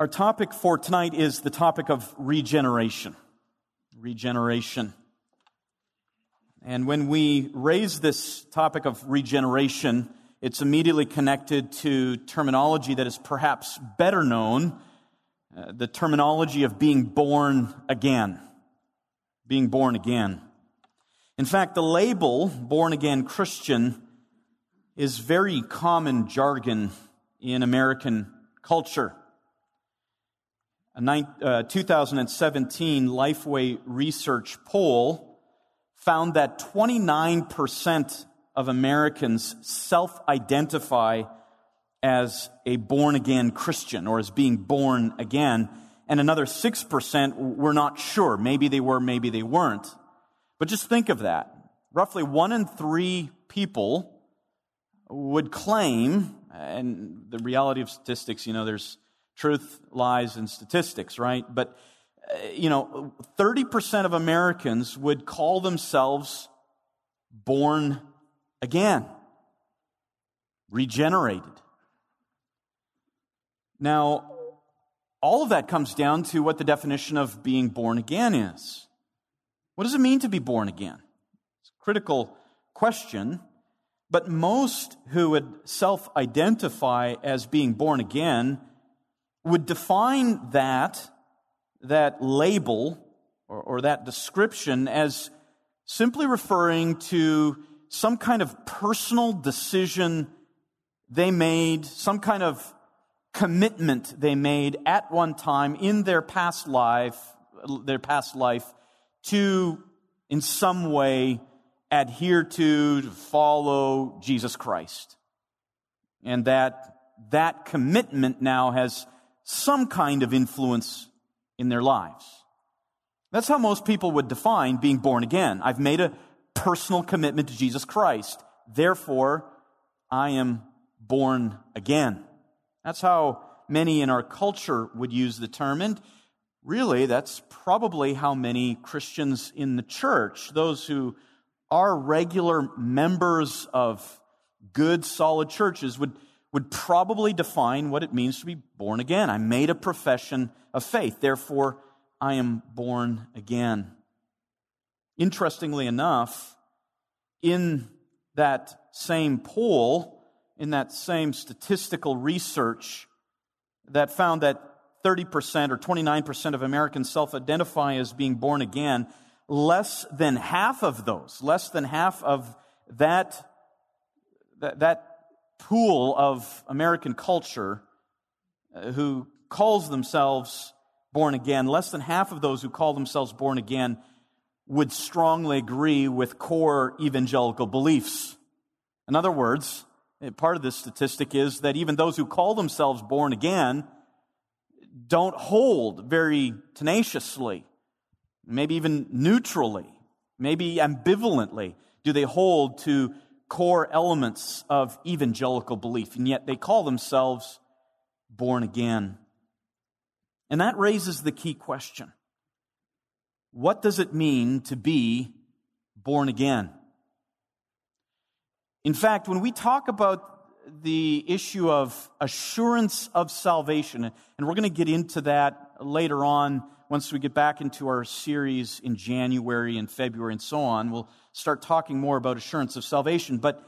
Our topic for tonight is the topic of regeneration. Regeneration. And when we raise this topic of regeneration, it's immediately connected to terminology that is perhaps better known uh, the terminology of being born again. Being born again. In fact, the label born again Christian is very common jargon in American culture. A 2017 uh, Lifeway research poll found that 29% of Americans self identify as a born again Christian or as being born again. And another 6% were not sure. Maybe they were, maybe they weren't. But just think of that. Roughly one in three people would claim, and the reality of statistics, you know, there's truth, lies, in statistics, right? But, uh, you know, 30% of Americans would call themselves born again, regenerated. Now, all of that comes down to what the definition of being born again is. What does it mean to be born again? It's a critical question, but most who would self identify as being born again would define that, that label or, or that description as simply referring to some kind of personal decision they made, some kind of commitment they made at one time in their past life, their past life to in some way adhere to, to follow Jesus Christ. And that that commitment now has some kind of influence in their lives. That's how most people would define being born again. I've made a personal commitment to Jesus Christ. Therefore, I am born again. That's how many in our culture would use the term. And really, that's probably how many Christians in the church, those who are regular members of good, solid churches, would, would probably define what it means to be born again. I made a profession of faith. Therefore, I am born again. Interestingly enough, in that same poll, in that same statistical research that found that 30% or 29% of Americans self identify as being born again, less than half of those, less than half of that, that, that pool of American culture uh, who calls themselves born again, less than half of those who call themselves born again would strongly agree with core evangelical beliefs. In other words, Part of this statistic is that even those who call themselves born again don't hold very tenaciously, maybe even neutrally, maybe ambivalently, do they hold to core elements of evangelical belief, and yet they call themselves born again. And that raises the key question What does it mean to be born again? In fact, when we talk about the issue of assurance of salvation, and we're going to get into that later on once we get back into our series in January and February and so on, we'll start talking more about assurance of salvation. But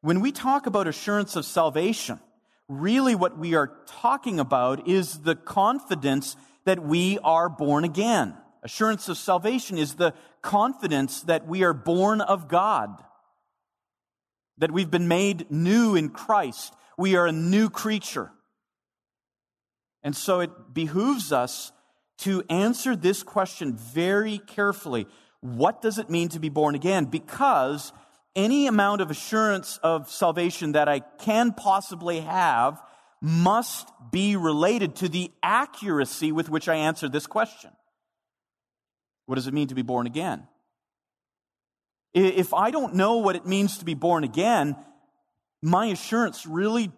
when we talk about assurance of salvation, really what we are talking about is the confidence that we are born again. Assurance of salvation is the confidence that we are born of God that we've been made new in Christ. We are a new creature. And so it behooves us to answer this question very carefully. What does it mean to be born again? Because any amount of assurance of salvation that I can possibly have must be related to the accuracy with which I answer this question. What does it mean to be born again? If I don't know what it means to be born again, my assurance really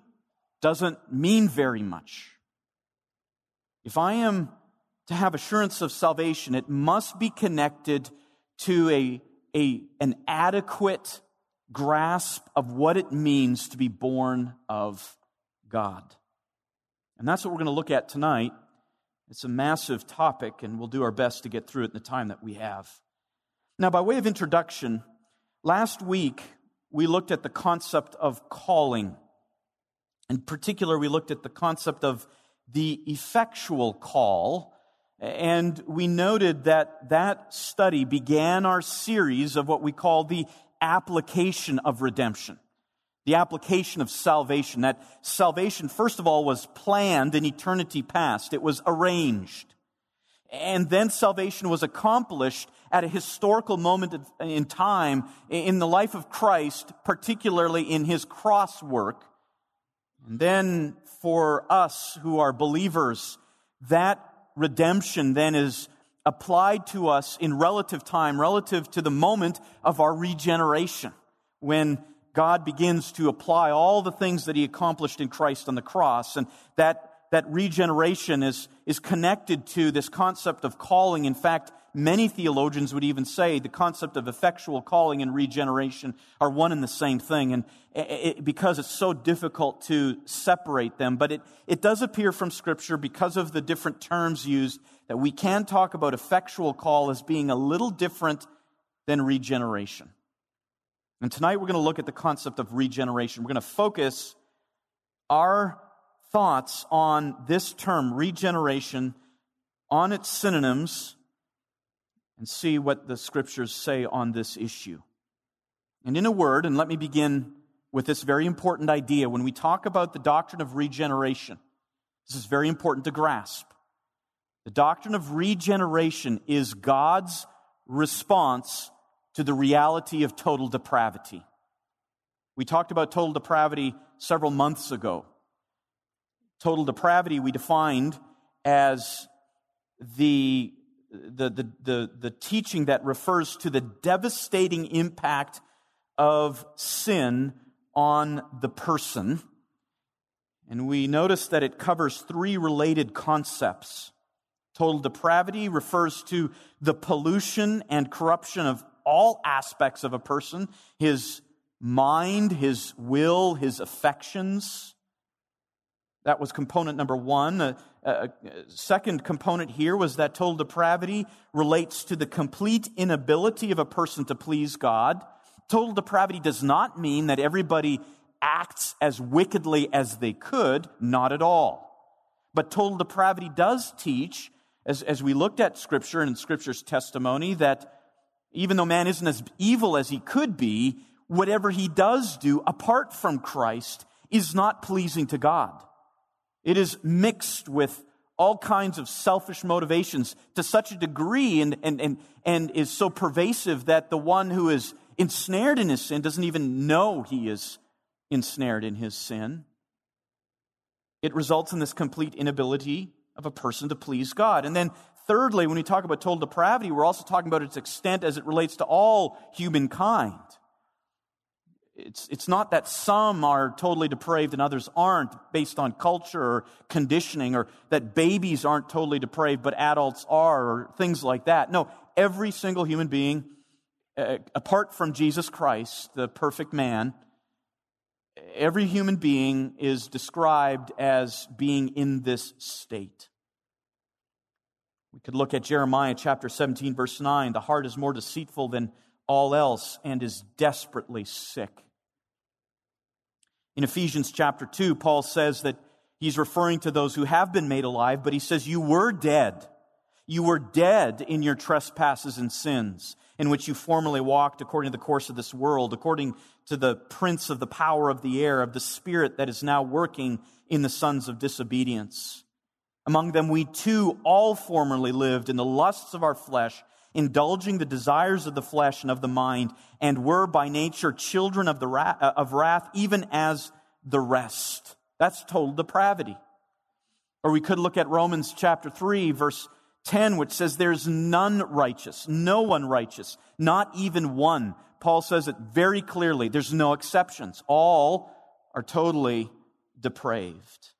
doesn't mean very much. If I am to have assurance of salvation, it must be connected to a, a, an adequate grasp of what it means to be born of God. And that's what we're going to look at tonight It's a massive topic, and we'll do our best to get through it in the time that we have. Now, by way of introduction, last week we looked at the concept of calling. In particular, we looked at the concept of the effectual call. And we noted that that study began our series of what we call the application of redemption. The application of salvation. That salvation, first of all, was planned in eternity past. It was arranged. And then salvation was accomplished at a historical moment in time in the life of Christ, particularly in his cross work. And then for us who are believers, that redemption then is applied to us in relative time, relative to the moment of our regeneration, when God begins to apply all the things that he accomplished in Christ on the cross. And that, that regeneration is, is connected to this concept of calling. In fact, Many theologians would even say the concept of effectual calling and regeneration are one and the same thing, and it, because it's so difficult to separate them. But it, it does appear from Scripture, because of the different terms used, that we can talk about effectual call as being a little different than regeneration. And tonight we're going to look at the concept of regeneration. We're going to focus our thoughts on this term, regeneration, on its synonyms and see what the scriptures say on this issue. And in a word, and let me begin with this very important idea. When we talk about the doctrine of regeneration, this is very important to grasp. The doctrine of regeneration is God's response to the reality of total depravity. We talked about total depravity several months ago. Total depravity we defined as the the, the, the, the teaching that refers to the devastating impact of sin on the person. And we notice that it covers three related concepts. Total depravity refers to the pollution and corruption of all aspects of a person his mind, his will, his affections. That was component number one. A, a, uh, uh, second component here was that total depravity relates to the complete inability of a person to please God. Total depravity does not mean that everybody acts as wickedly as they could, not at all. But total depravity does teach, as, as we looked at Scripture and Scripture's testimony, that even though man isn't as evil as he could be, whatever he does do apart from Christ is not pleasing to God. It is mixed with all kinds of selfish motivations to such a degree and, and, and, and is so pervasive that the one who is ensnared in his sin doesn't even know he is ensnared in his sin. It results in this complete inability of a person to please God. And then, thirdly, when we talk about total depravity, we're also talking about its extent as it relates to all humankind. It's, it's not that some are totally depraved and others aren't based on culture or conditioning, or that babies aren't totally depraved but adults are, or things like that. No, every single human being, uh, apart from Jesus Christ, the perfect man, every human being is described as being in this state. We could look at Jeremiah chapter 17, verse 9. The heart is more deceitful than all else and is desperately sick. In Ephesians chapter 2, Paul says that he's referring to those who have been made alive, but he says, You were dead. You were dead in your trespasses and sins, in which you formerly walked according to the course of this world, according to the prince of the power of the air, of the spirit that is now working in the sons of disobedience. Among them, we too all formerly lived in the lusts of our flesh indulging the desires of the flesh and of the mind, and were by nature children of, the wrath, uh, of wrath, even as the rest. That's total depravity. Or we could look at Romans chapter 3, verse 10, which says, There's none righteous, no one righteous, not even one. Paul says it very clearly. There's no exceptions. All are totally depraved.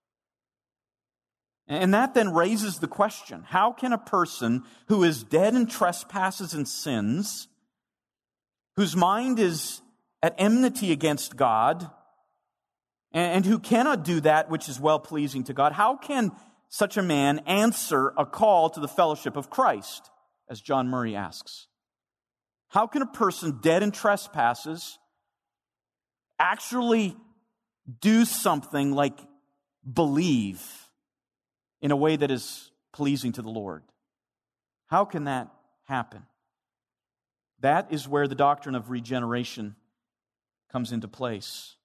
And that then raises the question how can a person who is dead in trespasses and sins, whose mind is at enmity against God, and who cannot do that which is well pleasing to God, how can such a man answer a call to the fellowship of Christ? As John Murray asks. How can a person dead in trespasses actually do something like believe in a way that is pleasing to the Lord? How can that happen? That is where the doctrine of regeneration comes into place.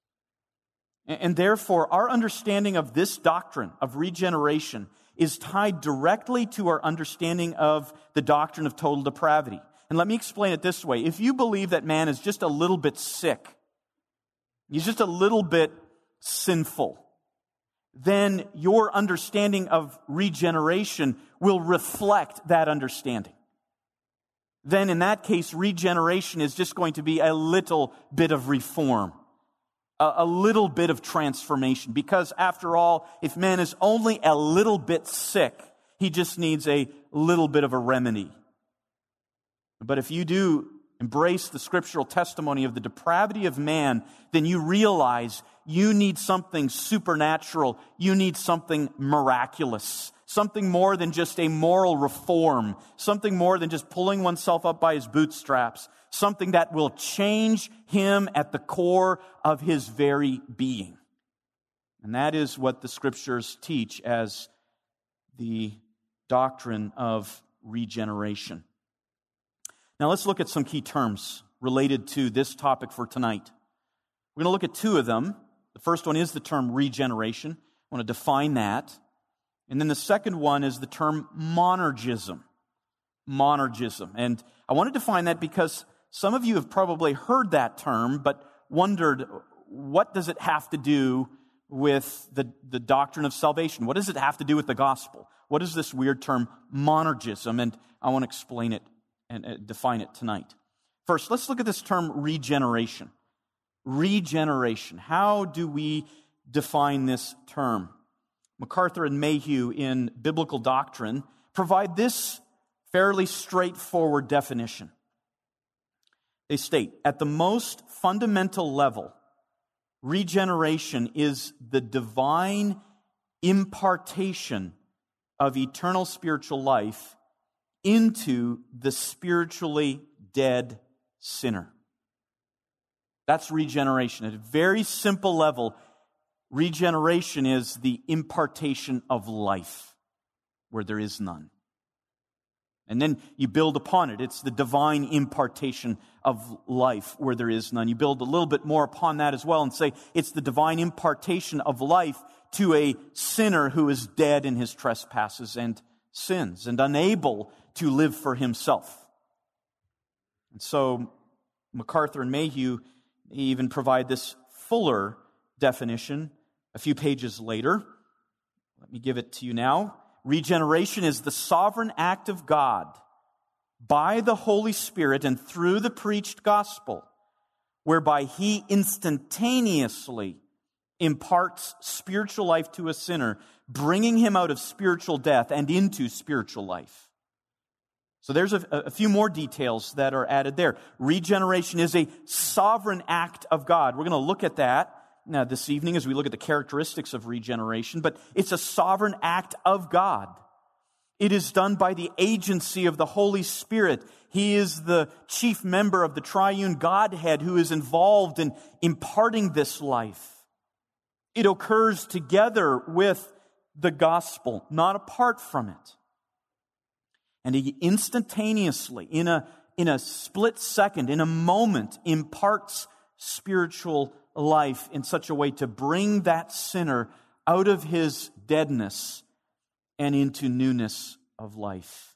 And therefore, our understanding of this doctrine of regeneration is tied directly to our understanding of the doctrine of total depravity. And let me explain it this way. If you believe that man is just a little bit sick, he's just a little bit sinful, then your understanding of regeneration will reflect that understanding. Then, in that case, regeneration is just going to be a little bit of reform, a, a little bit of transformation. Because, after all, if man is only a little bit sick, he just needs a little bit of a remedy. But if you do embrace the scriptural testimony of the depravity of man, then you realize you need something supernatural. You need something miraculous. Something more than just a moral reform. Something more than just pulling oneself up by his bootstraps. Something that will change him at the core of his very being. And that is what the scriptures teach as the doctrine of regeneration. Now let's look at some key terms related to this topic for tonight. We're going to look at two of them. The first one is the term regeneration. I want to define that. And then the second one is the term monergism. Monergism. And I want to define that because some of you have probably heard that term, but wondered what does it have to do with the, the doctrine of salvation? What does it have to do with the gospel? What is this weird term monergism? And I want to explain it and define it tonight. First, let's look at this term regeneration. Regeneration. How do we define this term? MacArthur and Mayhue in Biblical Doctrine provide this fairly straightforward definition. They state, at the most fundamental level, regeneration is the divine impartation of eternal spiritual life into the spiritually dead sinner. That's regeneration. At a very simple level, regeneration is the impartation of life where there is none. And then you build upon it. It's the divine impartation of life where there is none. You build a little bit more upon that as well and say it's the divine impartation of life to a sinner who is dead in his trespasses and sins and unable to live for himself. And so MacArthur and Mayhue even provide this fuller definition a few pages later. Let me give it to you now. Regeneration is the sovereign act of God by the Holy Spirit and through the preached gospel, whereby he instantaneously imparts spiritual life to a sinner, bringing him out of spiritual death and into spiritual life. So there's a, a, few more details that are added there. Regeneration is a sovereign act of God. We're going to look at that now this evening as we look at the characteristics of regeneration, but it's a sovereign act of God. It is done by the agency of the Holy Spirit. He is the chief member of the triune Godhead who is involved in imparting this life. It occurs together with the gospel, not apart from it. And he instantaneously, in a, in a split second, in a moment, imparts spiritual life in such a way to bring that sinner out of his deadness and into newness of life.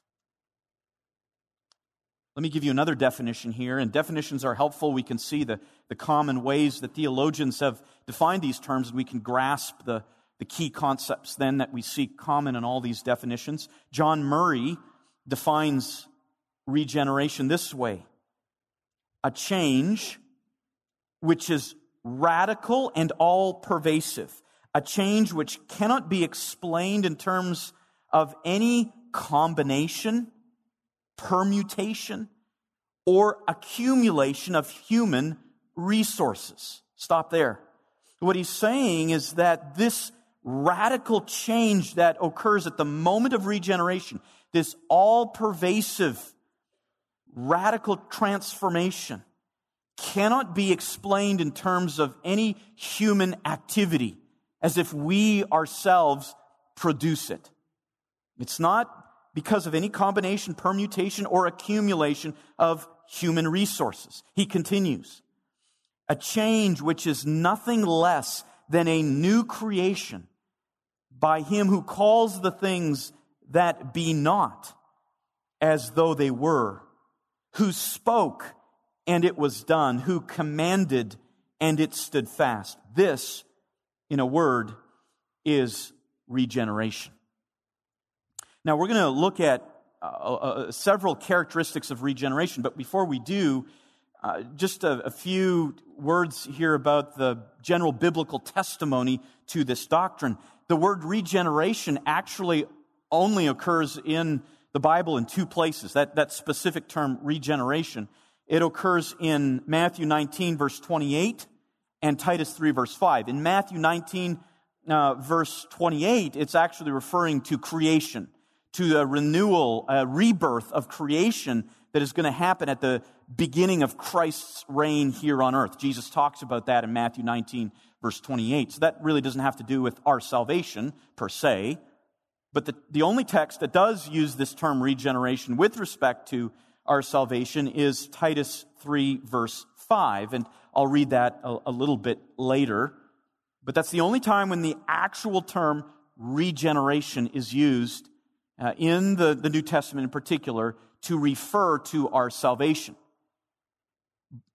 Let me give you another definition here, and definitions are helpful. We can see the, the common ways that theologians have defined these terms, and we can grasp the, the key concepts then that we see common in all these definitions. John Murray defines regeneration this way a change which is radical and all pervasive, a change which cannot be explained in terms of any combination, permutation, or accumulation of human resources. Stop there. What he's saying is that this radical change that occurs at the moment of regeneration, this all pervasive, radical transformation, cannot be explained in terms of any human activity as if we ourselves produce it. It's not because of any combination, permutation, or accumulation of human resources. He continues. A change which is nothing less than a new creation by him who calls the things that be not as though they were, who spoke and it was done, who commanded and it stood fast. This, in a word, is regeneration. Now, we're going to look at uh, uh, several characteristics of regeneration, but before we do, uh, just a, a, few words here about the general biblical testimony to this doctrine. The word regeneration actually only occurs in the Bible in two places. That, that specific term, regeneration. It occurs in Matthew 19, verse 28, and Titus 3, verse 5. In Matthew 19, uh, verse 28, it's actually referring to creation, to a renewal, a rebirth of creation that is going to happen at the beginning of Christ's reign here on earth. Jesus talks about that in Matthew 19, verse 28. So that really doesn't have to do with our salvation per se. But the, the only text that does use this term regeneration with respect to our salvation is Titus 3, verse 5. And I'll read that a, a little bit later. But that's the only time when the actual term regeneration is used uh, in the, the New Testament in particular to refer to our salvation.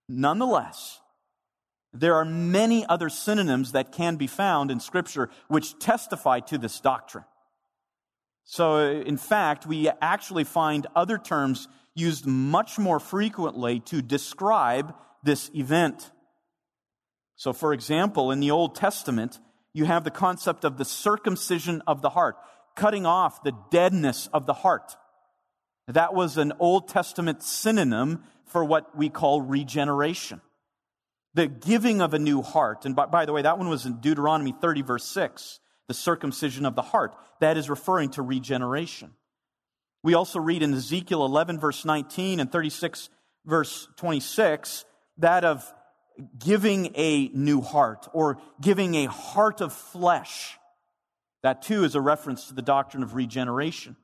Nonetheless, there are many other synonyms that can be found in Scripture which testify to this doctrine. So, in fact, we actually find other terms used much more frequently to describe this event. So, for example, in the Old Testament, you have the concept of the circumcision of the heart, cutting off the deadness of the heart. That was an Old Testament synonym for what we call regeneration. The giving of a new heart. And by, by, the way, that one was in Deuteronomy 30, verse 6, the circumcision of the heart. That is referring to regeneration. We also read in Ezekiel 11, verse 19, and 36, verse 26, that of giving a new heart or giving a heart of flesh. That too is a reference to the doctrine of regeneration.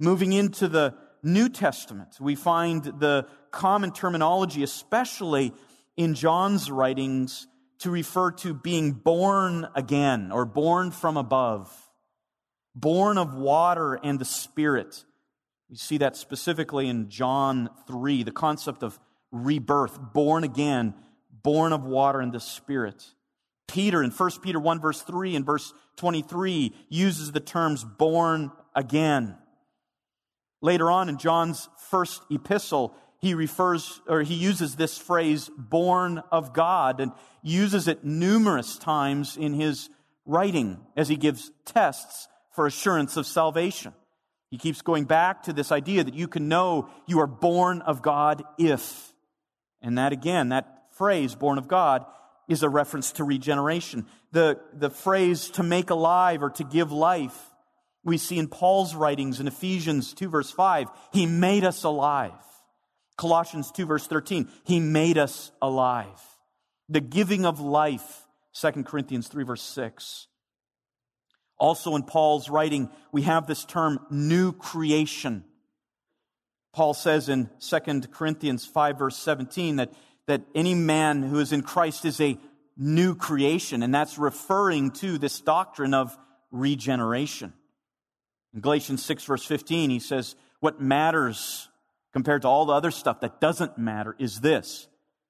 Moving into the New Testament, we find the common terminology, especially in John's writings, to refer to being born again or born from above, born of water and the Spirit. We see that specifically in John 3, the concept of rebirth, born again, born of water and the Spirit. Peter in 1 Peter 1 verse 3 and verse 23 uses the terms born again. Later on in John's first epistle, he refers or he uses this phrase born of God and uses it numerous times in his writing as he gives tests for assurance of salvation. He keeps going back to this idea that you can know you are born of God if. And that again, that phrase, born of God, is a reference to regeneration. The, the phrase to make alive or to give life, we see in Paul's writings in Ephesians 2 verse 5, he made us alive. Colossians 2 verse 13, he made us alive. The giving of life, 2 Corinthians 3 verse 6. Also in Paul's writing, we have this term new creation. Paul says in 2 Corinthians 5 verse 17 that that any man who is in Christ is a new creation, and that's referring to this doctrine of regeneration. In Galatians 6, verse 15, he says, What matters compared to all the other stuff that doesn't matter is this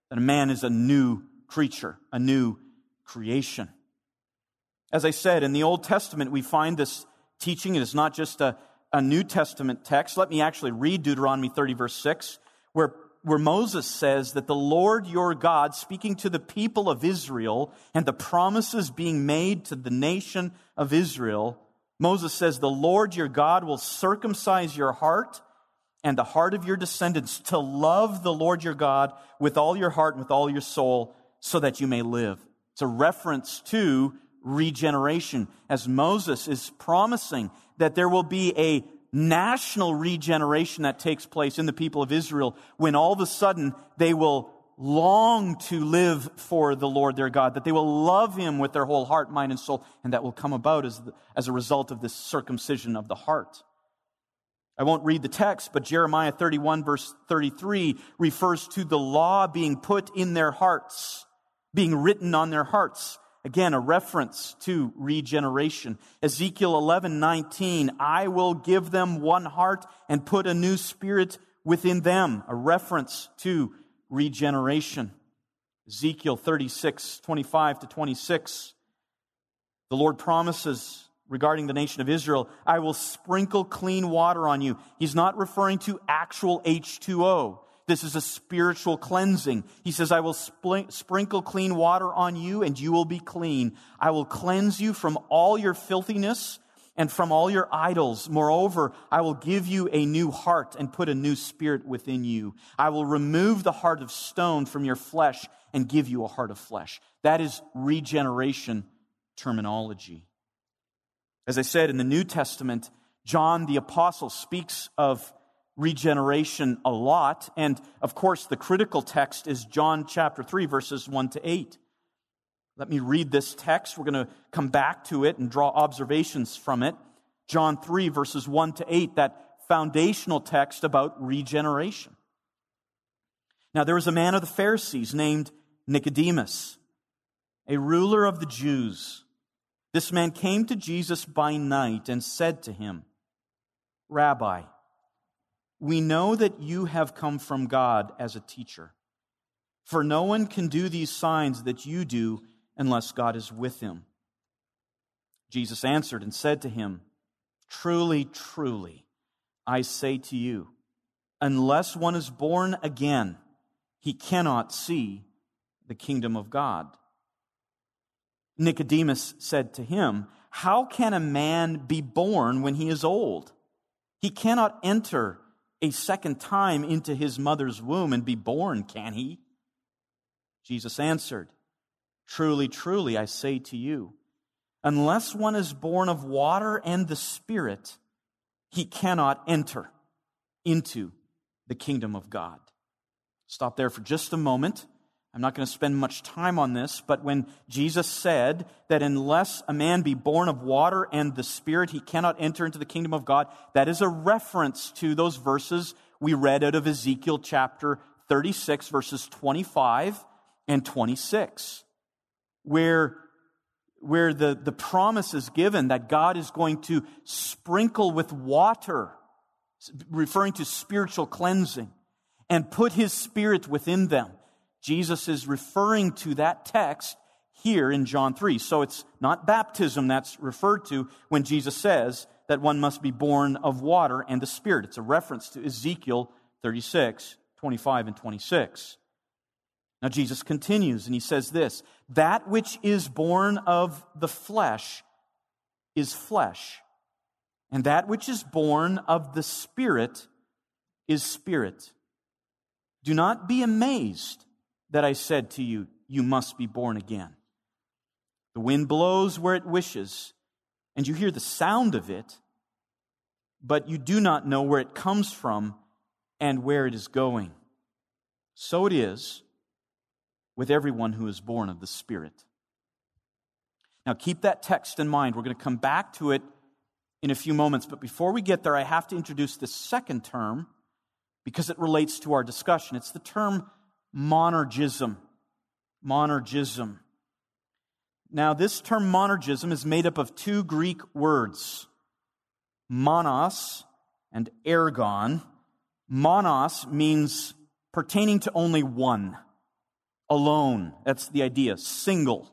that a man is a new creature, a new creation. As I said, in the Old Testament, we find this teaching. It is not just a, a New Testament text. Let me actually read Deuteronomy 30, verse 6, where where Moses says that the Lord your God, speaking to the people of Israel and the promises being made to the nation of Israel, Moses says, The Lord your God will circumcise your heart and the heart of your descendants to love the Lord your God with all your heart and with all your soul so that you may live. It's a reference to regeneration, as Moses is promising that there will be a national regeneration that takes place in the people of Israel when all of a sudden they will long to live for the Lord their God, that they will love Him with their whole heart, mind, and soul, and that will come about as, the, as a result of this circumcision of the heart. I won't read the text, but Jeremiah 31 verse 33 refers to the law being put in their hearts, being written on their hearts. Again, a reference to regeneration. Ezekiel 11, 19, I will give them one heart and put a new spirit within them. A reference to regeneration. Ezekiel 36, 25 to 26. The Lord promises regarding the nation of Israel, I will sprinkle clean water on you. He's not referring to actual H2O. This is a spiritual cleansing. He says, I will sprinkle clean water on you and you will be clean. I will cleanse you from all your filthiness and from all your idols. Moreover, I will give you a new heart and put a new spirit within you. I will remove the heart of stone from your flesh and give you a heart of flesh. That is regeneration terminology. As I said in the New Testament, John the Apostle speaks of regeneration a lot. And of course, the critical text is John chapter 3, verses 1 to 8. Let me read this text. We're going to come back to it and draw observations from it. John 3, verses 1 to 8, that foundational text about regeneration. Now, there was a man of the Pharisees named Nicodemus, a ruler of the Jews. This man came to Jesus by night and said to him, Rabbi, we know that you have come from God as a teacher. For no one can do these signs that you do unless God is with him. Jesus answered and said to him, Truly, truly, I say to you, unless one is born again, he cannot see the kingdom of God. Nicodemus said to him, How can a man be born when he is old? He cannot enter a second time into his mother's womb and be born, can he? Jesus answered, Truly, truly, I say to you, unless one is born of water and the Spirit, he cannot enter into the kingdom of God. Stop there for just a moment. I'm not going to spend much time on this, but when Jesus said that unless a man be born of water and the Spirit, he cannot enter into the kingdom of God, that is a reference to those verses we read out of Ezekiel chapter 36, verses 25 and 26, where, where the, the promise is given that God is going to sprinkle with water, referring to spiritual cleansing, and put his Spirit within them Jesus is referring to that text here in John 3. So it's not baptism that's referred to when Jesus says that one must be born of water and the Spirit. It's a reference to Ezekiel 36, 25, and 26. Now Jesus continues and he says this That which is born of the flesh is flesh, and that which is born of the Spirit is spirit. Do not be amazed that I said to you, You must be born again. The wind blows where it wishes, and you hear the sound of it, but you do not know where it comes from and where it is going. So it is with everyone who is born of the Spirit. Now, keep that text in mind. We're going to come back to it in a few moments, but before we get there, I have to introduce the second term because it relates to our discussion. It's the term monergism. Monergism. Now, this term monergism is made up of two Greek words, monos and ergon. Monos means pertaining to only one, alone. That's the idea, single.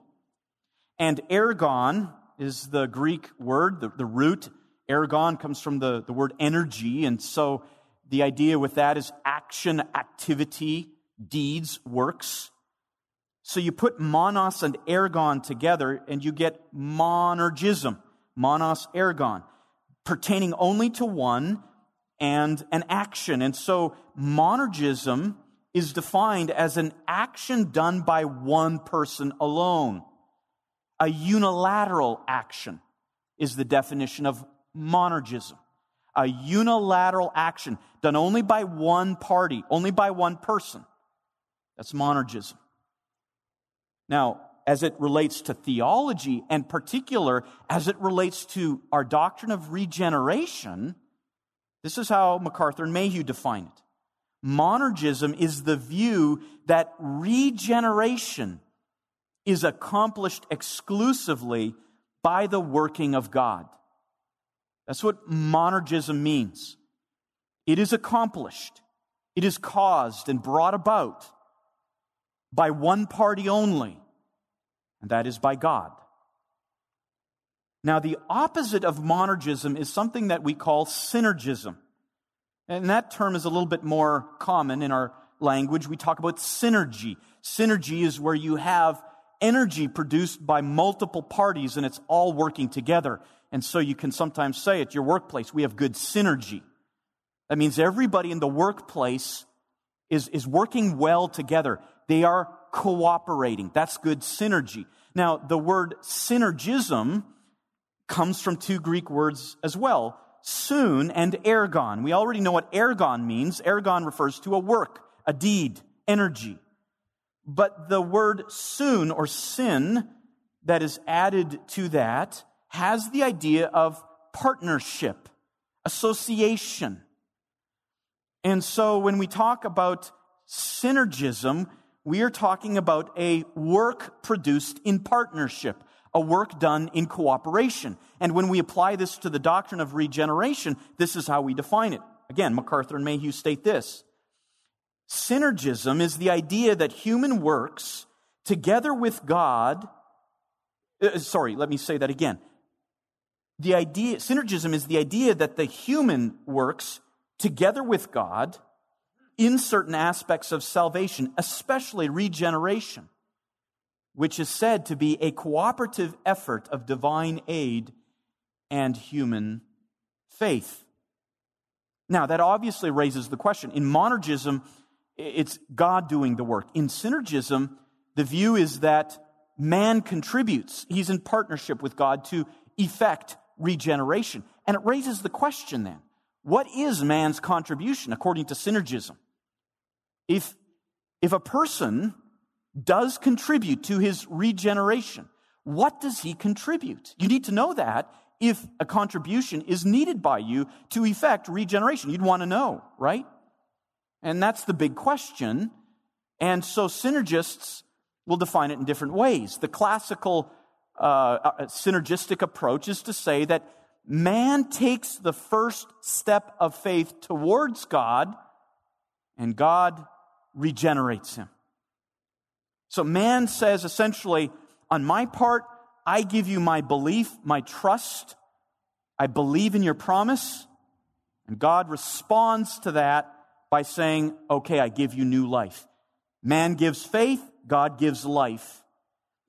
And ergon is the Greek word, the, the root. Ergon comes from the, the word energy, and so the idea with that is action, activity, deeds, works. So you put monos and ergon together and you get monergism, monos ergon, pertaining only to one and an action. And so monergism is defined as an action done by one person alone. A unilateral action is the definition of monergism. A unilateral action done only by one party, only by one person. That's monergism. Now, as it relates to theology, and particular as it relates to our doctrine of regeneration, this is how MacArthur and Mayhue define it. Monergism is the view that regeneration is accomplished exclusively by the working of God. That's what monergism means. It is accomplished, it is caused and brought about by one party only, and that is by God. Now, the opposite of monergism is something that we call synergism. And that term is a little bit more common in our language. We talk about synergy. Synergy is where you have energy produced by multiple parties and it's all working together. And so you can sometimes say at your workplace, we have good synergy. That means everybody in the workplace is, is working well together. They are cooperating. That's good synergy. Now, the word synergism comes from two Greek words as well, soon and ergon. We already know what ergon means. Ergon refers to a work, a deed, energy. But the word soon or sin that is added to that has the idea of partnership, association. And so when we talk about synergism, we are talking about a work produced in partnership, a work done in cooperation. And when we apply this to the doctrine of regeneration, this is how we define it. Again, MacArthur and Mayhue state this Synergism is the idea that human works together with God. Uh, sorry, let me say that again. The idea, synergism is the idea that the human works together with God in certain aspects of salvation, especially regeneration, which is said to be a cooperative effort of divine aid and human faith. Now, that obviously raises the question. In monergism, it's God doing the work. In synergism, the view is that man contributes. He's in partnership with God to effect regeneration. And it raises the question then what is man's contribution according to synergism? If, if a person does contribute to his regeneration, what does he contribute? You need to know that if a contribution is needed by you to effect regeneration. You'd want to know, right? And that's the big question. And so synergists will define it in different ways. The classical uh, uh, synergistic approach is to say that man takes the first step of faith towards God, and God regenerates him. So man says essentially, on my part, I give you my belief, my trust. I believe in your promise. And God responds to that by saying, okay, I give you new life. Man gives faith, God gives life.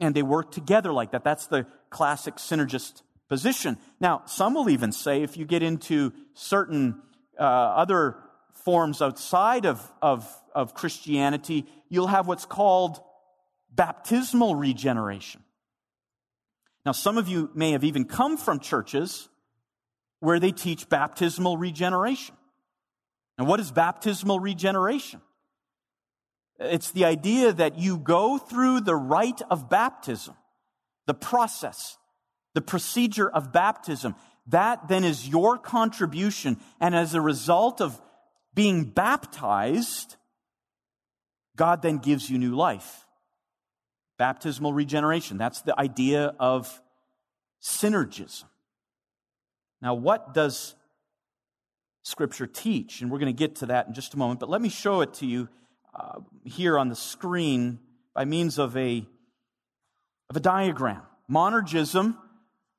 And they work together like that. That's the classic synergist position. Now, some will even say if you get into certain uh, other forms outside of, of, of Christianity, you'll have what's called baptismal regeneration. Now, some of you may have even come from churches where they teach baptismal regeneration. And what is baptismal regeneration? It's the idea that you go through the rite of baptism, the process, the procedure of baptism. That then is your contribution. And as a result of being baptized, God then gives you new life. Baptismal regeneration. That's the idea of synergism. Now, what does Scripture teach. And we're going to get to that in just a moment. But let me show it to you uh, here on the screen by means of a, of a diagram. Monergism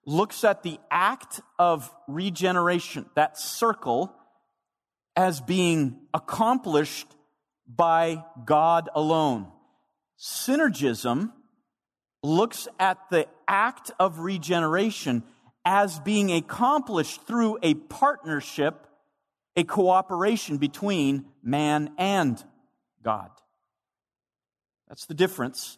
looks at the act of regeneration, that circle, as being accomplished by God alone. Synergism looks at the act of regeneration as being accomplished through a partnership a cooperation between man and God. That's the difference.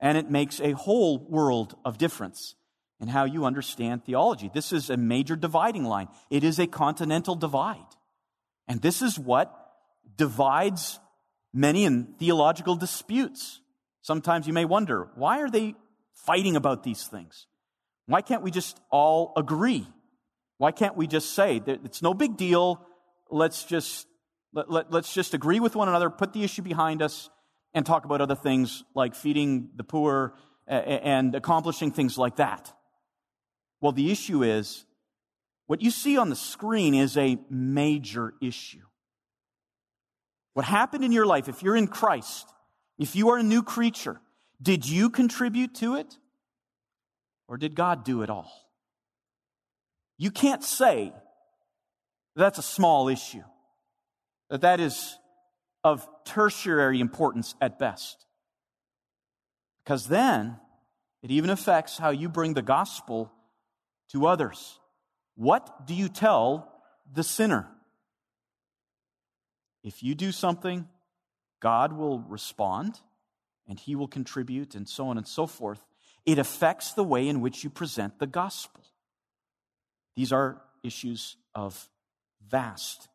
And it makes a whole world of difference in how you understand theology. This is a major dividing line. It is a continental divide. And this is what divides many in theological disputes. Sometimes you may wonder, why are they fighting about these things? Why can't we just all agree? Why can't we just say it's no big deal? Let's just, let, let, let's just agree with one another, put the issue behind us, and talk about other things like feeding the poor and accomplishing things like that. Well, the issue is what you see on the screen is a major issue. What happened in your life, if you're in Christ, if you are a new creature, did you contribute to it? Or did God do it all? You can't say that's a small issue, that that is of tertiary importance at best. Because then it even affects how you bring the gospel to others. What do you tell the sinner? If you do something, God will respond and he will contribute and so on and so forth. It affects the way in which you present the gospel. These are issues of vast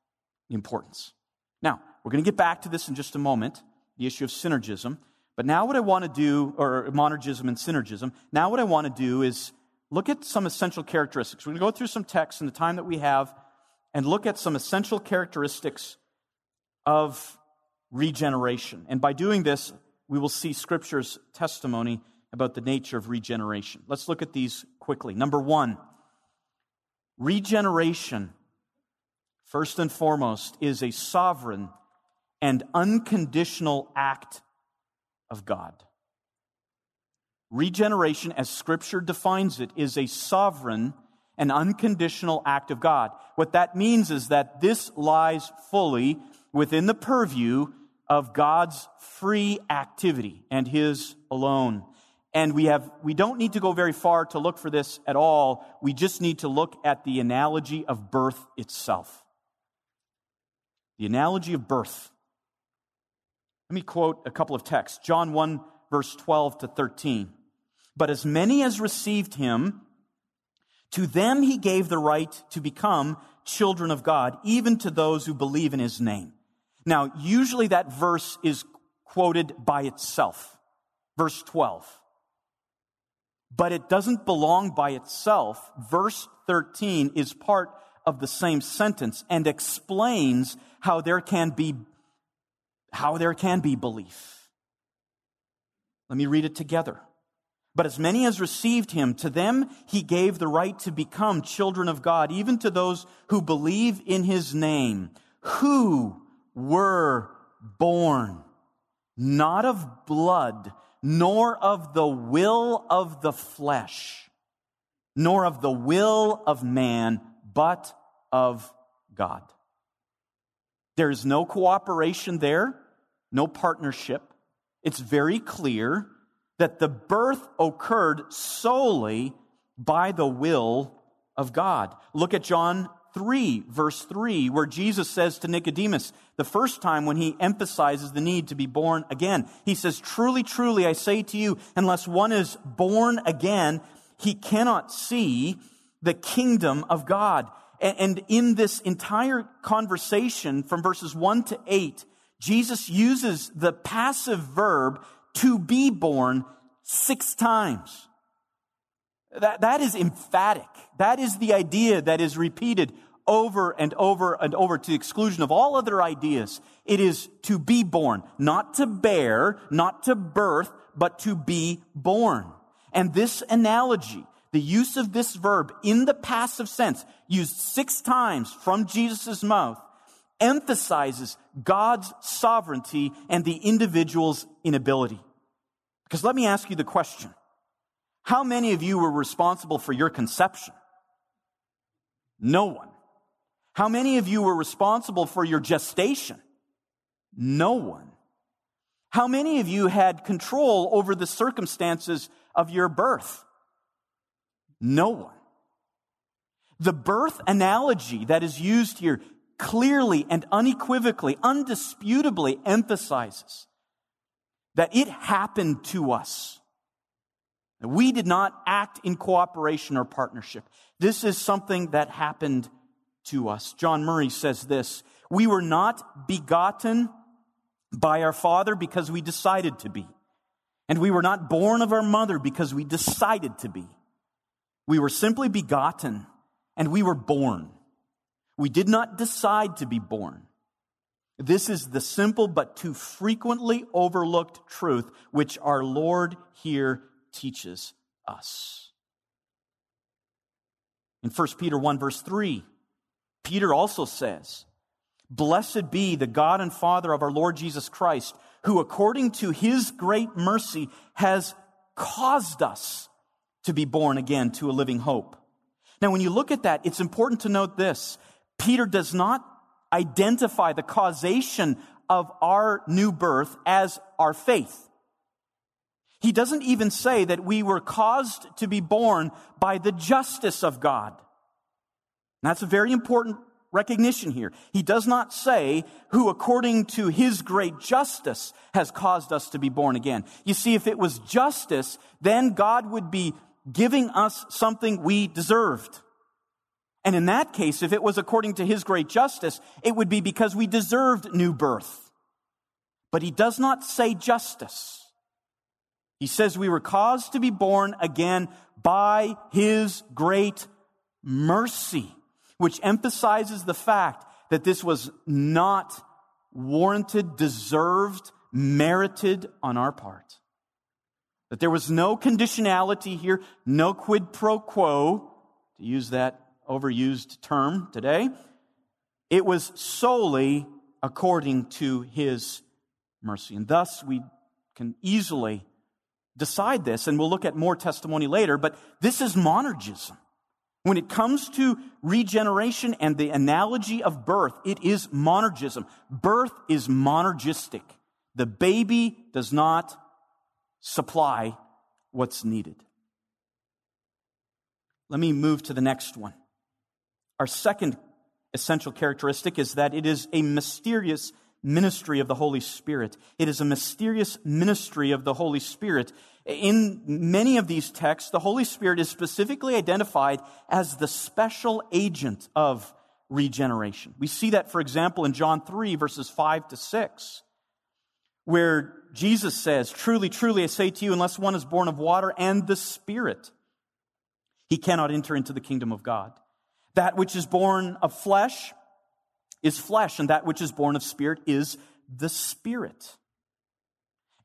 importance. Now, we're going to get back to this in just a moment, the issue of synergism. But now, what I want to do, or monergism and synergism, now what I want to do is look at some essential characteristics. We're going to go through some texts in the time that we have and look at some essential characteristics of regeneration. And by doing this, we will see Scripture's testimony about the nature of regeneration. Let's look at these quickly. Number one, regeneration, first and foremost, is a sovereign and unconditional act of God. Regeneration, as Scripture defines it, is a sovereign and unconditional act of God. What that means is that this lies fully within the purview of God's free activity and His alone. And we have, we don't need to go very far to look for this at all. We just need to look at the analogy of birth itself. The analogy of birth. Let me quote a couple of texts. John 1, verse 12 to 13. But as many as received him, to them he gave the right to become children of God, even to those who believe in his name. Now, usually that verse is quoted by itself. Verse 12. But it doesn't belong by itself. Verse 13 is part of the same sentence and explains how there can be how there can be belief. Let me read it together. But as many as received him, to them he gave the right to become children of God, even to those who believe in his name, who were born not of blood, nor of the will of the flesh, nor of the will of man, but of God. There's no cooperation there, no partnership. It's very clear that the birth occurred solely by the will of God. Look at John 3, verse 3, where Jesus says to Nicodemus, the first time when he emphasizes the need to be born again, he says, Truly, truly, I say to you, unless one is born again, he cannot see the kingdom of God. And in this entire conversation from verses 1 to 8, Jesus uses the passive verb to be born six times. That, that is emphatic. That is the idea that is repeated over and over and over to the exclusion of all other ideas. It is to be born, not to bear, not to birth, but to be born. And this analogy, the use of this verb in the passive sense, used six times from Jesus' mouth, emphasizes God's sovereignty and the individual's inability. Because let me ask you the question. How many of you were responsible for your conception? No one. How many of you were responsible for your gestation? No one. How many of you had control over the circumstances of your birth? No one. The birth analogy that is used here clearly and unequivocally, undisputably emphasizes that it happened to us. We did not act in cooperation or partnership. This is something that happened to us. John Murray says this We were not begotten by our father because we decided to be. And we were not born of our mother because we decided to be. We were simply begotten and we were born. We did not decide to be born. This is the simple but too frequently overlooked truth which our Lord here teaches us. In 1 Peter 1, verse 3, Peter also says, Blessed be the God and Father of our Lord Jesus Christ, who according to his great mercy has caused us to be born again to a living hope. Now, when you look at that, it's important to note this. Peter does not identify the causation of our new birth as our faith. He doesn't even say that we were caused to be born by the justice of God. And that's a very important recognition here. He does not say who according to his great justice has caused us to be born again. You see, if it was justice, then God would be giving us something we deserved. And in that case, if it was according to his great justice, it would be because we deserved new birth. But he does not say justice. He says we were caused to be born again by his great mercy, which emphasizes the fact that this was not warranted, deserved, merited on our part. That there was no conditionality here, no quid pro quo, to use that overused term today. It was solely according to his mercy. And thus we can easily decide this, and we'll look at more testimony later, but this is monergism. When it comes to regeneration and the analogy of birth, it is monergism. Birth is monergistic. The baby does not supply what's needed. Let me move to the next one. Our second essential characteristic is that it is a mysterious ministry of the Holy Spirit. It is a mysterious ministry of the Holy Spirit. In many of these texts, the Holy Spirit is specifically identified as the special agent of regeneration. We see that, for example, in John 3, verses 5 to 6, where Jesus says, Truly, truly, I say to you, unless one is born of water and the Spirit, he cannot enter into the kingdom of God. That which is born of flesh is flesh, and that which is born of spirit is the spirit.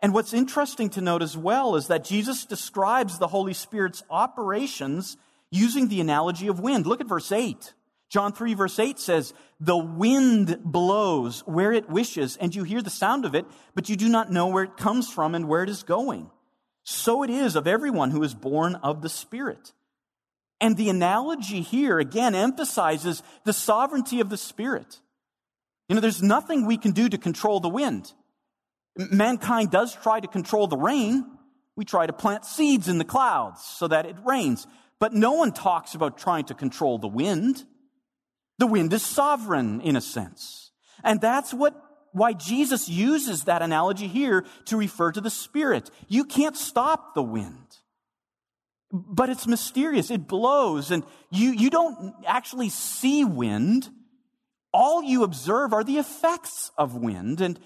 And what's interesting to note as well is that Jesus describes the Holy Spirit's operations using the analogy of wind. Look at verse 8. John 3, verse 8 says, The wind blows where it wishes, and you hear the sound of it, but you do not know where it comes from and where it is going. So it is of everyone who is born of the Spirit. And the analogy here, again, emphasizes the sovereignty of the Spirit. You know, there's nothing we can do to control the wind. Mankind does try to control the rain. We try to plant seeds in the clouds so that it rains. But no one talks about trying to control the wind. The wind is sovereign in a sense. And that's what, why Jesus uses that analogy here to refer to the Spirit. You can't stop the wind. But it's mysterious. It blows and you, you don't actually see wind all you observe are the effects of wind. And,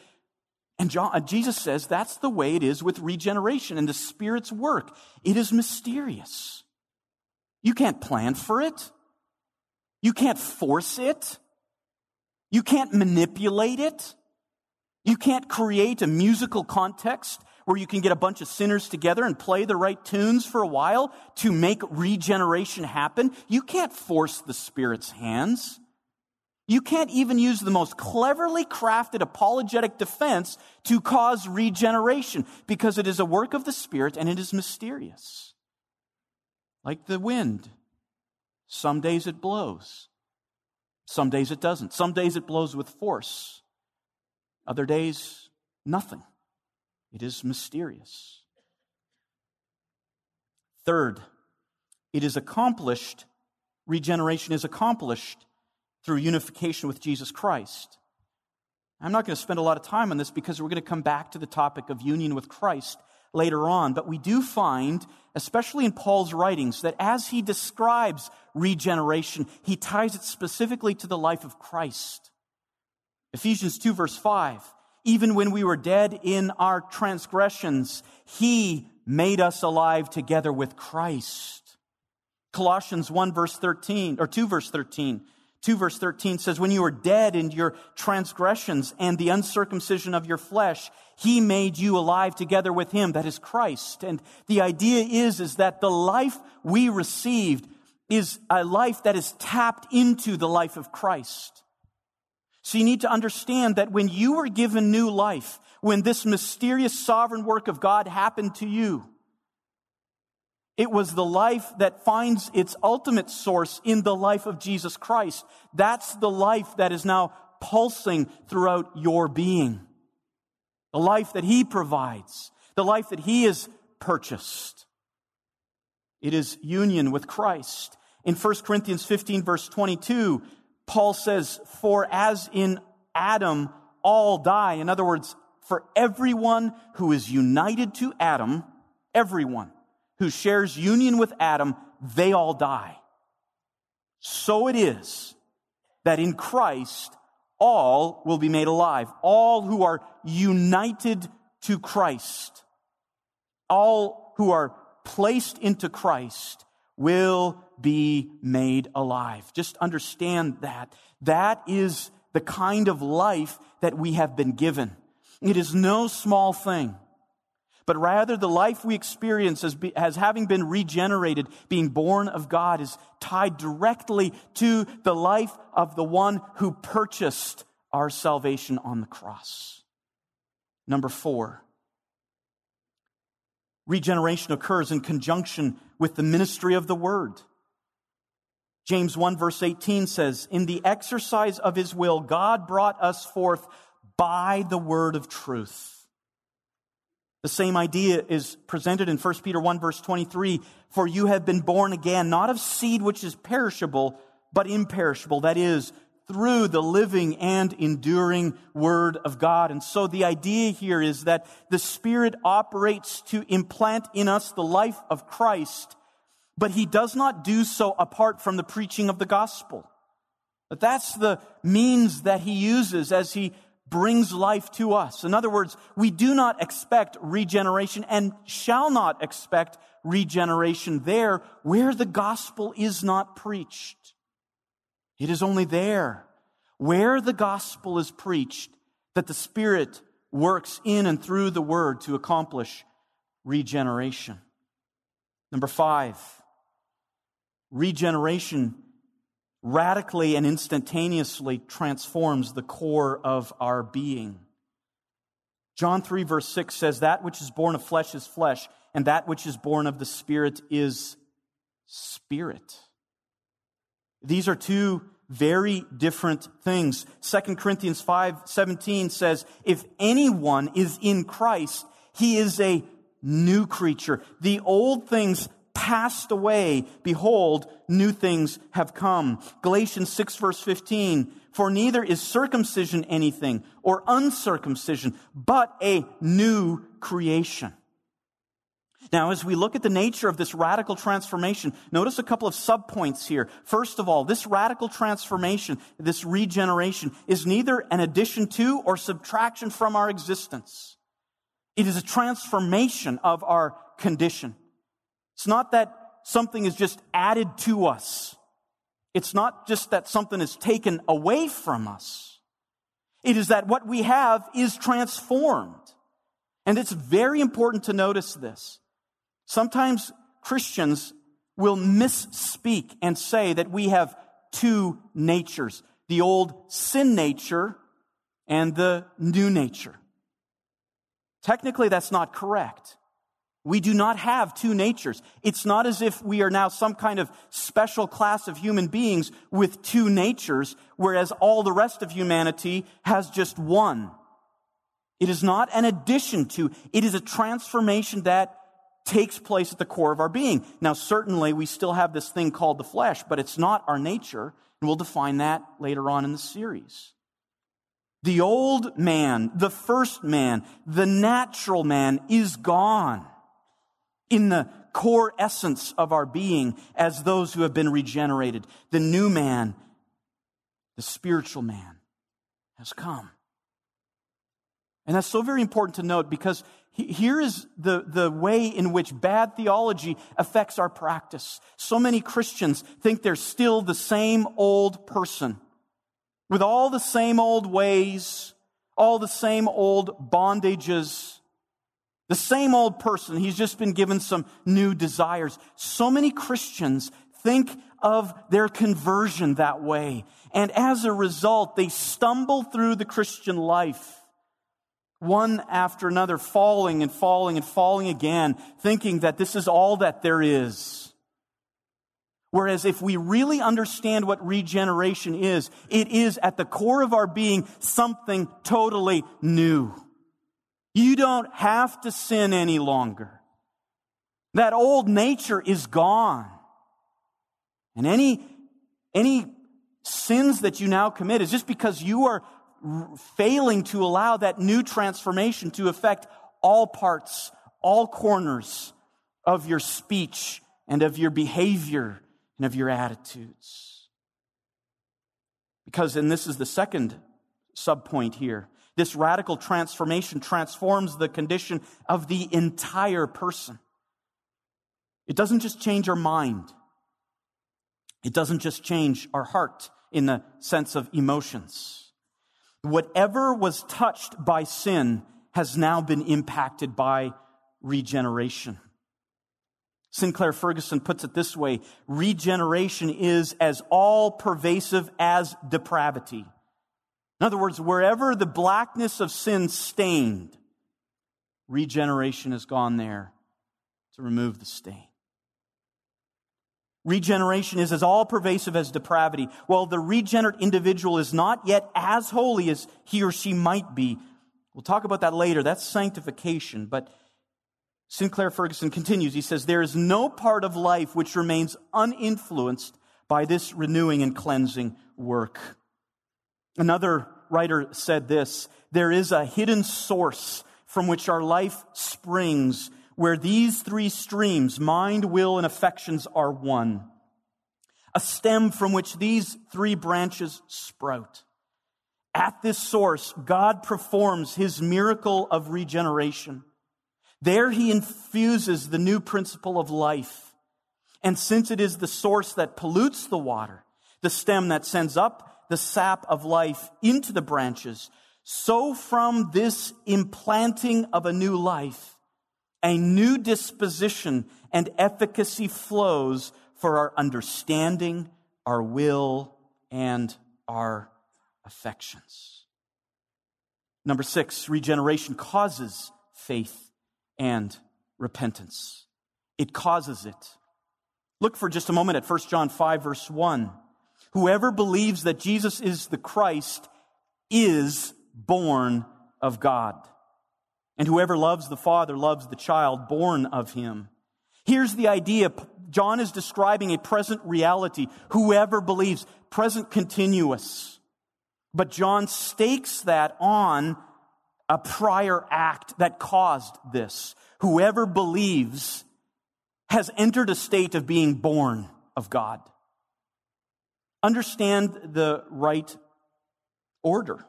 and John, Jesus says that's the way it is with regeneration and the Spirit's work. It is mysterious. You can't plan for it. You can't force it. You can't manipulate it. You can't create a musical context where you can get a bunch of sinners together and play the right tunes for a while to make regeneration happen. You can't force the Spirit's hands. You can't even use the most cleverly crafted apologetic defense to cause regeneration because it is a work of the Spirit and it is mysterious. Like the wind. Some days it blows. Some days it doesn't. Some days it blows with force. Other days, nothing. It is mysterious. Third, it is accomplished, regeneration is accomplished through unification with Jesus Christ. I'm not going to spend a lot of time on this because we're going to come back to the topic of union with Christ later on. But we do find, especially in Paul's writings, that as he describes regeneration, he ties it specifically to the life of Christ. Ephesians 2 verse 5. Even when we were dead in our transgressions, he made us alive together with Christ. Colossians 1 verse 13, or 2 verse 13. 2 verse 13 says, When you were dead in your transgressions and the uncircumcision of your flesh, he made you alive together with him, that is Christ. And the idea is, is that the life we received is a life that is tapped into the life of Christ. So you need to understand that when you were given new life, when this mysterious sovereign work of God happened to you, it was the life that finds its ultimate source in the life of Jesus Christ. That's the life that is now pulsing throughout your being. The life that He provides, the life that He has purchased. It is union with Christ. In 1 Corinthians 15, verse 22, Paul says, For as in Adam all die, in other words, for everyone who is united to Adam, everyone, who shares union with Adam, they all die. So it is that in Christ, all will be made alive. All who are united to Christ, all who are placed into Christ will be made alive. Just understand that. That is the kind of life that we have been given. It is no small thing but rather the life we experience as, be, as having been regenerated, being born of God, is tied directly to the life of the one who purchased our salvation on the cross. Number four, regeneration occurs in conjunction with the ministry of the word. James 1 verse 18 says, In the exercise of his will, God brought us forth by the word of truth. The same idea is presented in 1 Peter 1 verse 23. For you have been born again, not of seed which is perishable, but imperishable. That is, through the living and enduring Word of God. And so the idea here is that the Spirit operates to implant in us the life of Christ, but He does not do so apart from the preaching of the gospel. But that's the means that He uses as He brings life to us. In other words, we do not expect regeneration and shall not expect regeneration there where the gospel is not preached. It is only there where the gospel is preached that the Spirit works in and through the word to accomplish regeneration. Number five, regeneration radically and instantaneously transforms the core of our being. John 3, verse 6 says, That which is born of flesh is flesh, and that which is born of the Spirit is spirit. These are two very different things. 2 Corinthians 5 17 says, If anyone is in Christ, he is a new creature. The old things passed away. Behold, new things have come. Galatians 6 verse 15. For neither is circumcision anything or uncircumcision, but a new creation. Now, as we look at the nature of this radical transformation, notice a couple of subpoints here. First of all, this radical transformation, this regeneration, is neither an addition to or subtraction from our existence. It is a transformation of our condition. It's not that something is just added to us. It's not just that something is taken away from us. It is that what we have is transformed. And it's very important to notice this. Sometimes Christians will misspeak and say that we have two natures the old sin nature and the new nature. Technically, that's not correct. We do not have two natures. It's not as if we are now some kind of special class of human beings with two natures, whereas all the rest of humanity has just one. It is not an addition to, it is a transformation that takes place at the core of our being. Now, certainly we still have this thing called the flesh, but it's not our nature, and we'll define that later on in the series. The old man, the first man, the natural man is gone in the core essence of our being as those who have been regenerated. The new man, the spiritual man, has come. And that's so very important to note because here is the, the way in which bad theology affects our practice. So many Christians think they're still the same old person with all the same old ways, all the same old bondages, the same old person. He's just been given some new desires. So many Christians think of their conversion that way. And as a result, they stumble through the Christian life, one after another, falling and falling and falling again, thinking that this is all that there is. Whereas if we really understand what regeneration is, it is at the core of our being something totally new. You don't have to sin any longer. That old nature is gone. And any, any sins that you now commit is just because you are failing to allow that new transformation to affect all parts, all corners of your speech and of your behavior and of your attitudes. Because, and this is the second subpoint here, this radical transformation transforms the condition of the entire person. It doesn't just change our mind. It doesn't just change our heart in the sense of emotions. Whatever was touched by sin has now been impacted by regeneration. Sinclair Ferguson puts it this way regeneration is as all pervasive as depravity. In other words, wherever the blackness of sin stained, regeneration has gone there to remove the stain. Regeneration is as all pervasive as depravity. While the regenerate individual is not yet as holy as he or she might be. We'll talk about that later. That's sanctification. But Sinclair Ferguson continues. He says, There is no part of life which remains uninfluenced by this renewing and cleansing work. Another writer said this There is a hidden source from which our life springs where these three streams, mind, will, and affections, are one. A stem from which these three branches sprout. At this source, God performs his miracle of regeneration. There he infuses the new principle of life. And since it is the source that pollutes the water, the stem that sends up the sap of life into the branches, so from this implanting of a new life, a new disposition and efficacy flows for our understanding, our will, and our affections. Number six, regeneration causes faith and repentance. It causes it. Look for just a moment at 1 John 5, verse 1. Whoever believes that Jesus is the Christ is born of God. And whoever loves the Father loves the child born of him. Here's the idea. John is describing a present reality. Whoever believes, present continuous. But John stakes that on a prior act that caused this. Whoever believes has entered a state of being born of God. Understand the right order.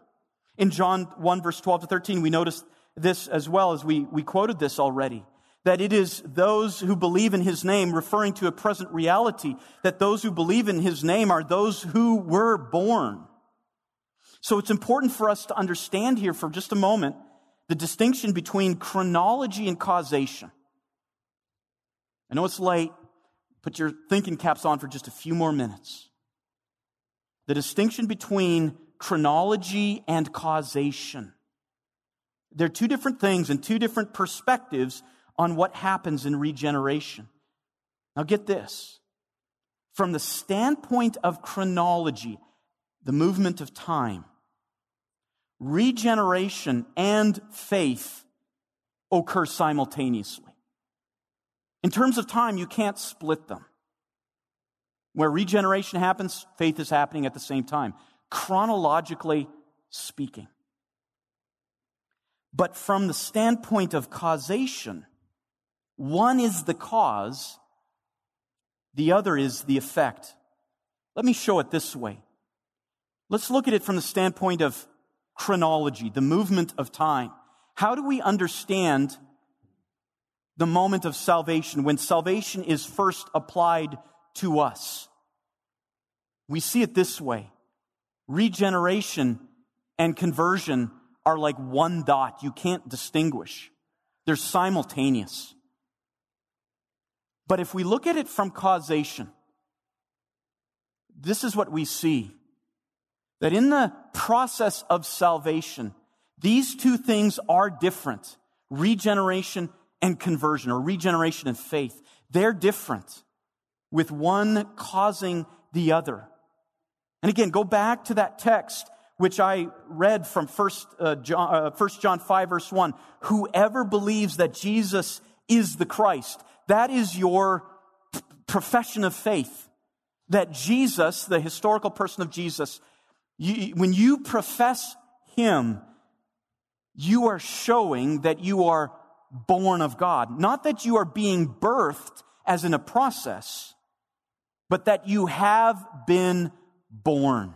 In John 1, verse 12 to 13, we notice this as well as we, we quoted this already. That it is those who believe in his name, referring to a present reality, that those who believe in his name are those who were born. So it's important for us to understand here for just a moment the distinction between chronology and causation. I know it's late. Put your thinking caps on for just a few more minutes. The distinction between chronology and causation. They're two different things and two different perspectives on what happens in regeneration. Now, get this. From the standpoint of chronology, the movement of time, regeneration and faith occur simultaneously. In terms of time, you can't split them. Where regeneration happens, faith is happening at the same time, chronologically speaking. But from the standpoint of causation, one is the cause, the other is the effect. Let me show it this way. Let's look at it from the standpoint of chronology, the movement of time. How do we understand the moment of salvation when salvation is first applied to us? We see it this way. Regeneration and conversion are like one dot. You can't distinguish. They're simultaneous. But if we look at it from causation, this is what we see. That in the process of salvation, these two things are different. Regeneration and conversion, or regeneration and faith. They're different, with one causing the other. And again, go back to that text which I read from First uh, John, uh, 1 John 5 verse 1. Whoever believes that Jesus is the Christ, that is your profession of faith. That Jesus, the historical person of Jesus, you, when you profess Him, you are showing that you are born of God. Not that you are being birthed as in a process, but that you have been born.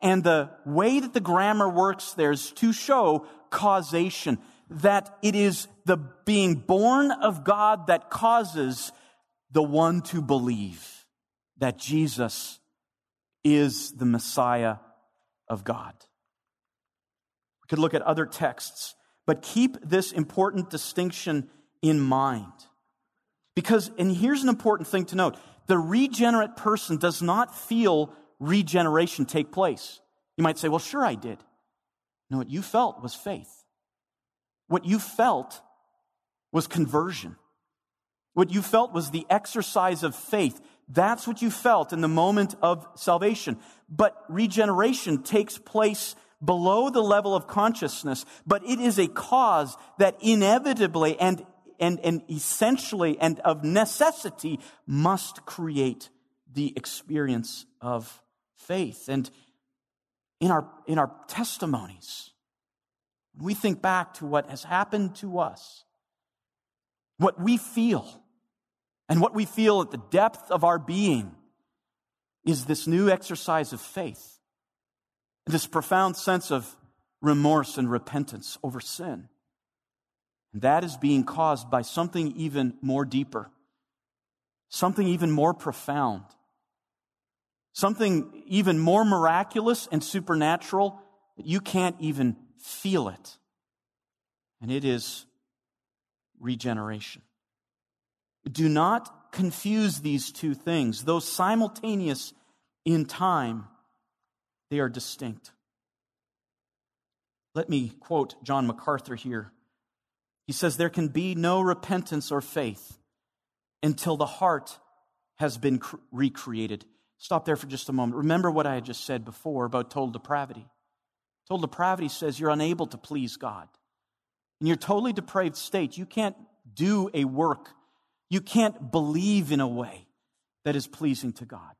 And the way that the grammar works there is to show causation, that it is the being born of God that causes the one to believe that Jesus is the Messiah of God. We could look at other texts, but keep this important distinction in mind. Because, and here's an important thing to note the regenerate person does not feel regeneration take place? You might say, well, sure I did. No, what you felt was faith. What you felt was conversion. What you felt was the exercise of faith. That's what you felt in the moment of salvation. But regeneration takes place below the level of consciousness, but it is a cause that inevitably and, and, and essentially and of necessity must create the experience of faith. And in our, in our testimonies, we think back to what has happened to us, what we feel, and what we feel at the depth of our being is this new exercise of faith, this profound sense of remorse and repentance over sin. That is being caused by something even more deeper, something even more profound something even more miraculous and supernatural that you can't even feel it. And it is regeneration. Do not confuse these two things. Though simultaneous in time, they are distinct. Let me quote John MacArthur here. He says, There can be no repentance or faith until the heart has been recreated. Stop there for just a moment. Remember what I had just said before about total depravity. Total depravity says you're unable to please God. In your totally depraved state, you can't do a work, you can't believe in a way that is pleasing to God.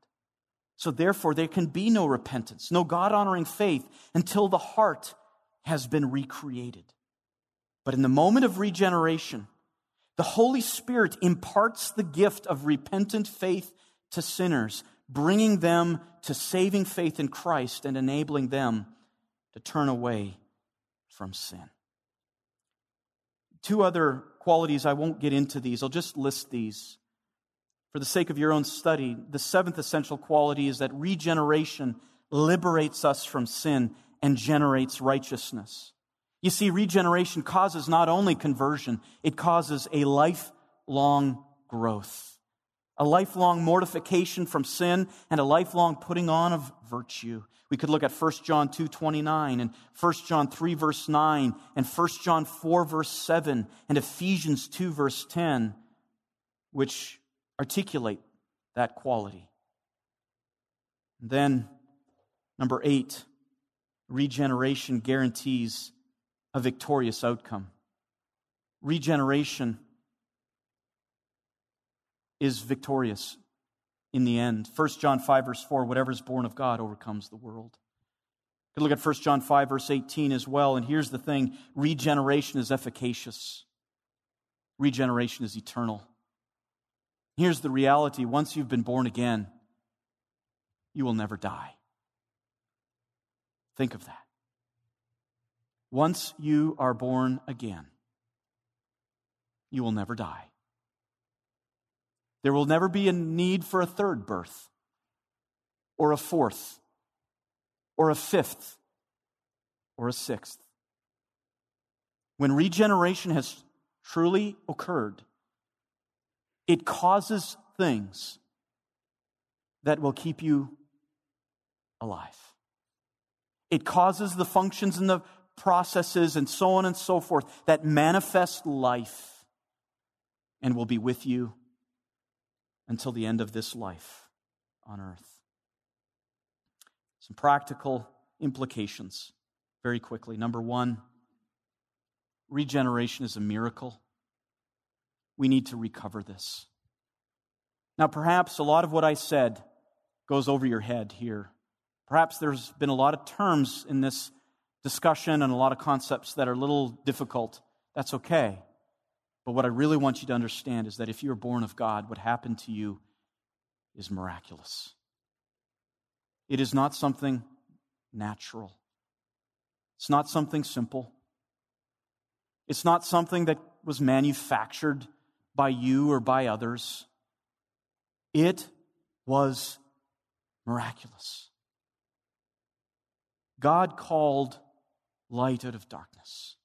So, therefore, there can be no repentance, no God honoring faith until the heart has been recreated. But in the moment of regeneration, the Holy Spirit imparts the gift of repentant faith to sinners bringing them to saving faith in Christ and enabling them to turn away from sin. Two other qualities, I won't get into these, I'll just list these. For the sake of your own study, the seventh essential quality is that regeneration liberates us from sin and generates righteousness. You see, regeneration causes not only conversion, it causes a lifelong growth a lifelong mortification from sin and a lifelong putting on of virtue. We could look at 1 John 2:29 and 1 John 3 verse 9 and 1 John 4 verse 7 and Ephesians 2 verse 10 which articulate that quality. And then number 8 regeneration guarantees a victorious outcome. Regeneration is victorious in the end. 1 John 5, verse 4 whatever is born of God overcomes the world. You look at 1 John 5, verse 18 as well, and here's the thing regeneration is efficacious, regeneration is eternal. Here's the reality once you've been born again, you will never die. Think of that. Once you are born again, you will never die. There will never be a need for a third birth, or a fourth, or a fifth, or a sixth. When regeneration has truly occurred, it causes things that will keep you alive. It causes the functions and the processes and so on and so forth that manifest life and will be with you until the end of this life on earth. Some practical implications very quickly. Number one, regeneration is a miracle. We need to recover this. Now, perhaps a lot of what I said goes over your head here. Perhaps there's been a lot of terms in this discussion and a lot of concepts that are a little difficult. That's okay. But what I really want you to understand is that if you are born of God, what happened to you is miraculous. It is not something natural. It's not something simple. It's not something that was manufactured by you or by others. It was miraculous. God called light out of darkness.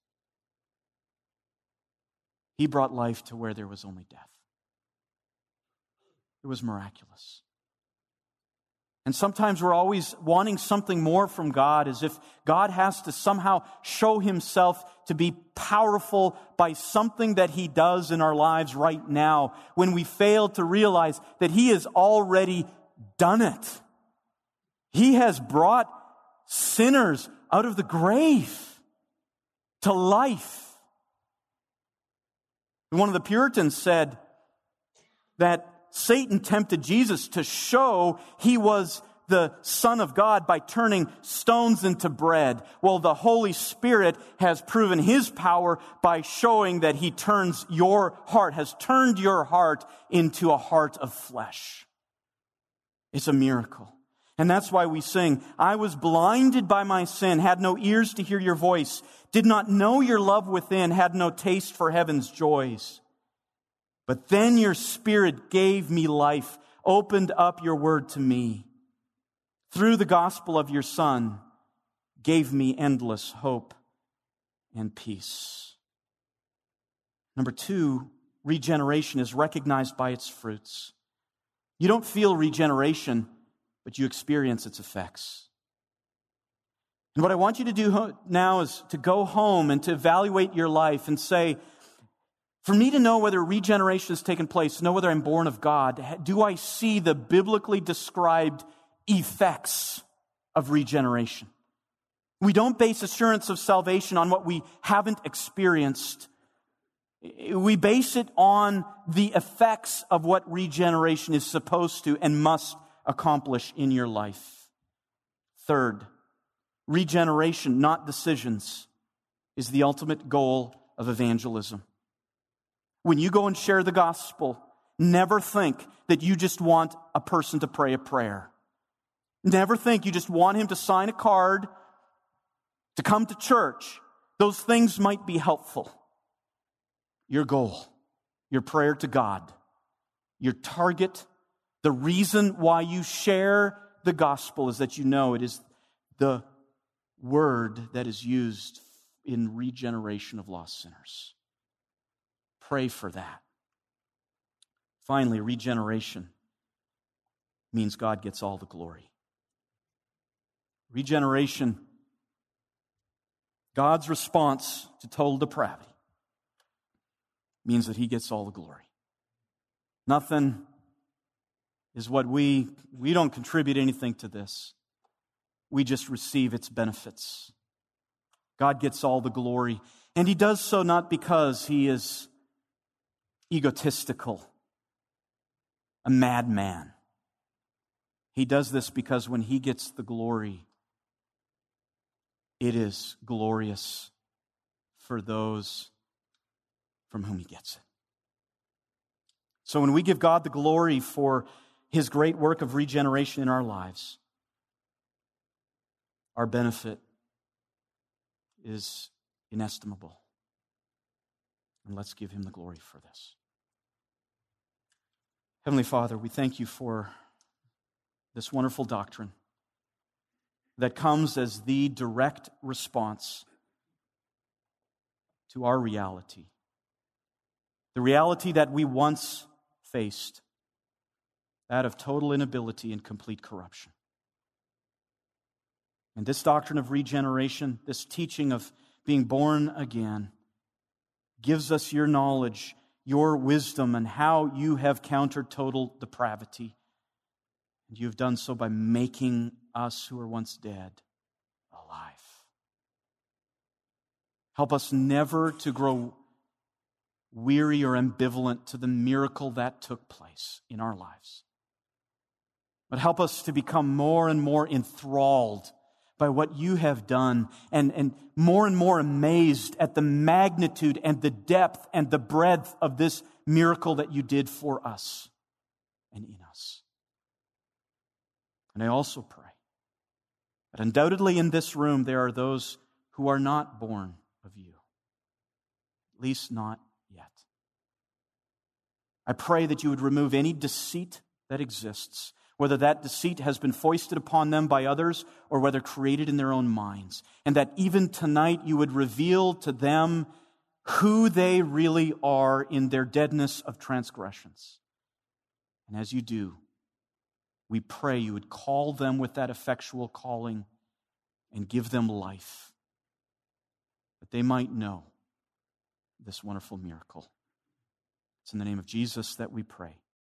He brought life to where there was only death. It was miraculous. And sometimes we're always wanting something more from God, as if God has to somehow show himself to be powerful by something that he does in our lives right now, when we fail to realize that he has already done it. He has brought sinners out of the grave to life. One of the Puritans said that Satan tempted Jesus to show he was the Son of God by turning stones into bread. Well, the Holy Spirit has proven his power by showing that he turns your heart, has turned your heart into a heart of flesh. It's a miracle. And that's why we sing, I was blinded by my sin, had no ears to hear your voice, did not know your love within, had no taste for heaven's joys. But then your spirit gave me life, opened up your word to me. Through the gospel of your son, gave me endless hope and peace. Number two, regeneration is recognized by its fruits. You don't feel regeneration but you experience its effects. And what I want you to do now is to go home and to evaluate your life and say, for me to know whether regeneration has taken place, know whether I'm born of God, do I see the biblically described effects of regeneration? We don't base assurance of salvation on what we haven't experienced. We base it on the effects of what regeneration is supposed to and must accomplish in your life. Third, regeneration, not decisions, is the ultimate goal of evangelism. When you go and share the gospel, never think that you just want a person to pray a prayer. Never think you just want him to sign a card, to come to church. Those things might be helpful. Your goal, your prayer to God, your target the reason why you share the gospel is that you know it is the word that is used in regeneration of lost sinners. Pray for that. Finally, regeneration means God gets all the glory. Regeneration, God's response to total depravity, means that He gets all the glory. Nothing is what we, we don't contribute anything to this. We just receive its benefits. God gets all the glory. And he does so not because he is egotistical, a madman. He does this because when he gets the glory, it is glorious for those from whom he gets it. So when we give God the glory for his great work of regeneration in our lives, our benefit is inestimable. And let's give him the glory for this. Heavenly Father, we thank you for this wonderful doctrine that comes as the direct response to our reality. The reality that we once faced, that of total inability and complete corruption. And this doctrine of regeneration, this teaching of being born again, gives us your knowledge, your wisdom, and how you have countered total depravity. And you've done so by making us who were once dead alive. Help us never to grow weary or ambivalent to the miracle that took place in our lives. But help us to become more and more enthralled by what you have done and, and more and more amazed at the magnitude and the depth and the breadth of this miracle that you did for us and in us. And I also pray that undoubtedly in this room there are those who are not born of you, at least not yet. I pray that you would remove any deceit that exists whether that deceit has been foisted upon them by others or whether created in their own minds. And that even tonight you would reveal to them who they really are in their deadness of transgressions. And as you do, we pray you would call them with that effectual calling and give them life, that they might know this wonderful miracle. It's in the name of Jesus that we pray.